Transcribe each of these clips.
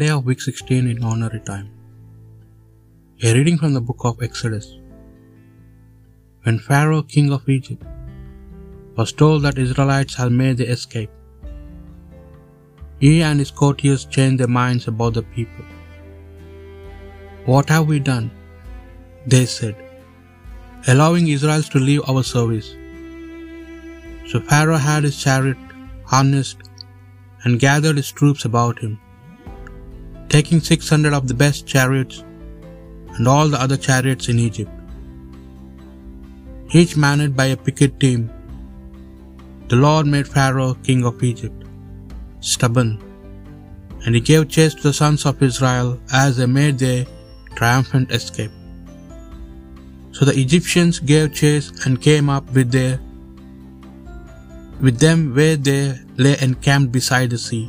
Day of week 16 in ordinary time. A reading from the book of Exodus. When Pharaoh, king of Egypt, was told that Israelites had made the escape, he and his courtiers changed their minds about the people. What have we done? They said, allowing Israelites to leave our service. So Pharaoh had his chariot harnessed and gathered his troops about him, taking six hundred of the best chariots and all the other chariots in Egypt, each manned by a picket team. The Lord made Pharaoh king of Egypt stubborn, and he gave chase to the sons of Israel as they made their triumphant escape. So the Egyptians gave chase and came up with their with them where they lay encamped beside the sea.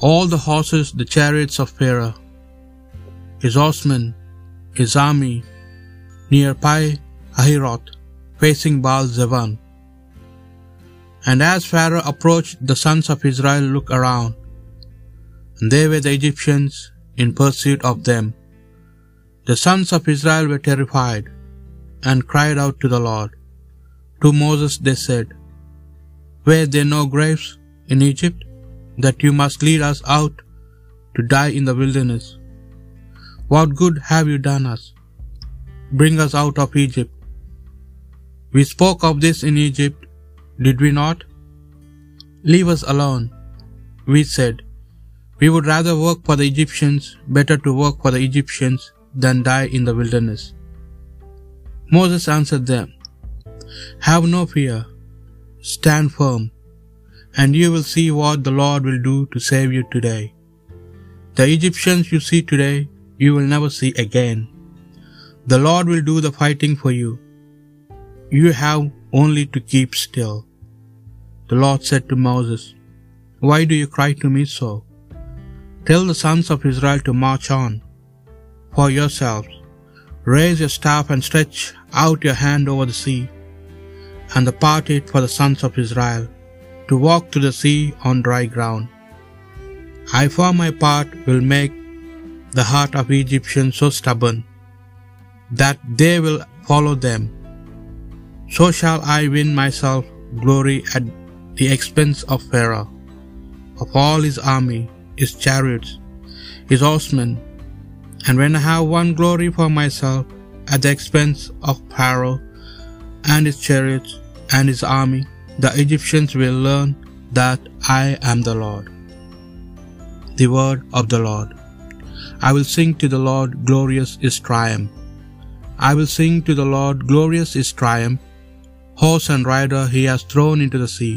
All the horses, the chariots of Pharaoh, his horsemen, his army, near Pi Hahiroth, facing Baal Zephon. And as Pharaoh approached, the sons of Israel looked around, and there were the Egyptians in pursuit of them. The sons of Israel were terrified and cried out to the Lord. To Moses they said, Were there no graves in Egypt, that you must lead us out to die in the wilderness? What good have you done us? Bring us out of Egypt. We spoke of this in Egypt, did we not? Leave us alone. We said, We would rather work for the Egyptians, better to work for the Egyptians than die in the wilderness. Moses answered them, Have no fear, stand firm, and you will see what the Lord will do to save you today. The Egyptians you see today, you will never see again. The Lord will do the fighting for you. You have only to keep still. The Lord said to Moses, Why do you cry to me so? Tell the sons of Israel to march on. For yourselves, raise your staff and stretch out your hand over the sea, and the part it for the sons of Israel to walk to the sea on dry ground. I for my part will make the heart of Egyptians so stubborn that they will follow them. So shall I win myself glory at the expense of Pharaoh, of all his army, his chariots, his horsemen, and when I have won glory for myself at the expense of Pharaoh and his chariots and his army, the Egyptians will learn that I am the Lord. The word of the Lord. I will sing to the Lord, glorious is triumph. I will sing to the Lord, glorious is triumph. Horse and rider he has thrown into the sea.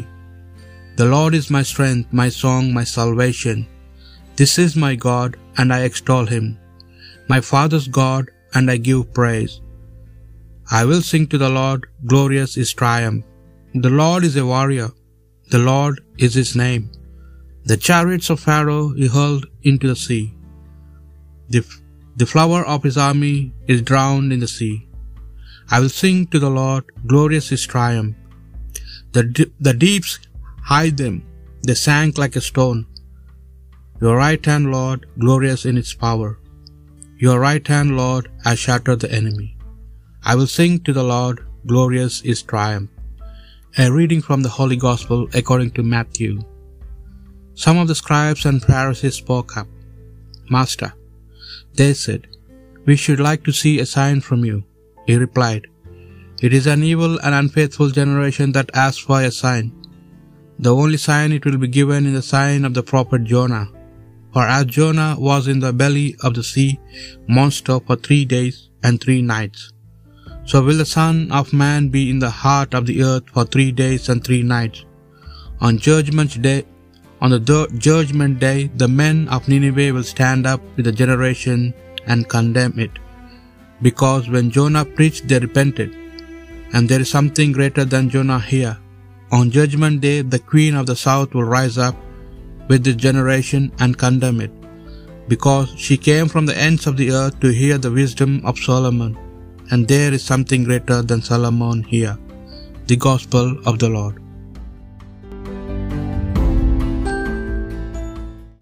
The Lord is my strength, my song, my salvation. This is my God, and I extol him, my father's God, and I give praise. I will sing to the Lord, glorious is triumph. The Lord is a warrior, the Lord is his name. The chariots of Pharaoh he hurled into the sea. The, the flower of his army is drowned in the sea. I will sing to the Lord, glorious is triumph. The, the deeps hide them, they sank like a stone. Your right hand, Lord, glorious in its power. Your right hand, Lord, has shattered the enemy. I will sing to the Lord, glorious is triumph. A reading from the Holy Gospel according to Matthew. Some of the scribes and Pharisees spoke up. Master, they said, we should like to see a sign from you. He replied, It is an evil and unfaithful generation that asks for a sign. The only sign it will be given is the sign of the prophet Jonah. For as Jonah was in the belly of the sea monster for three days and three nights, so will the Son of Man be in the heart of the earth for three days and three nights. On judgment day, on the judgment day, the men of Nineveh will stand up with the generation and condemn it, because when Jonah preached, they repented. And there is something greater than Jonah here. On judgment day, the queen of the south will rise up with this generation and condemn it, because she came from the ends of the earth to hear the wisdom of Solomon, and there is something greater than Solomon here. The Gospel of the Lord.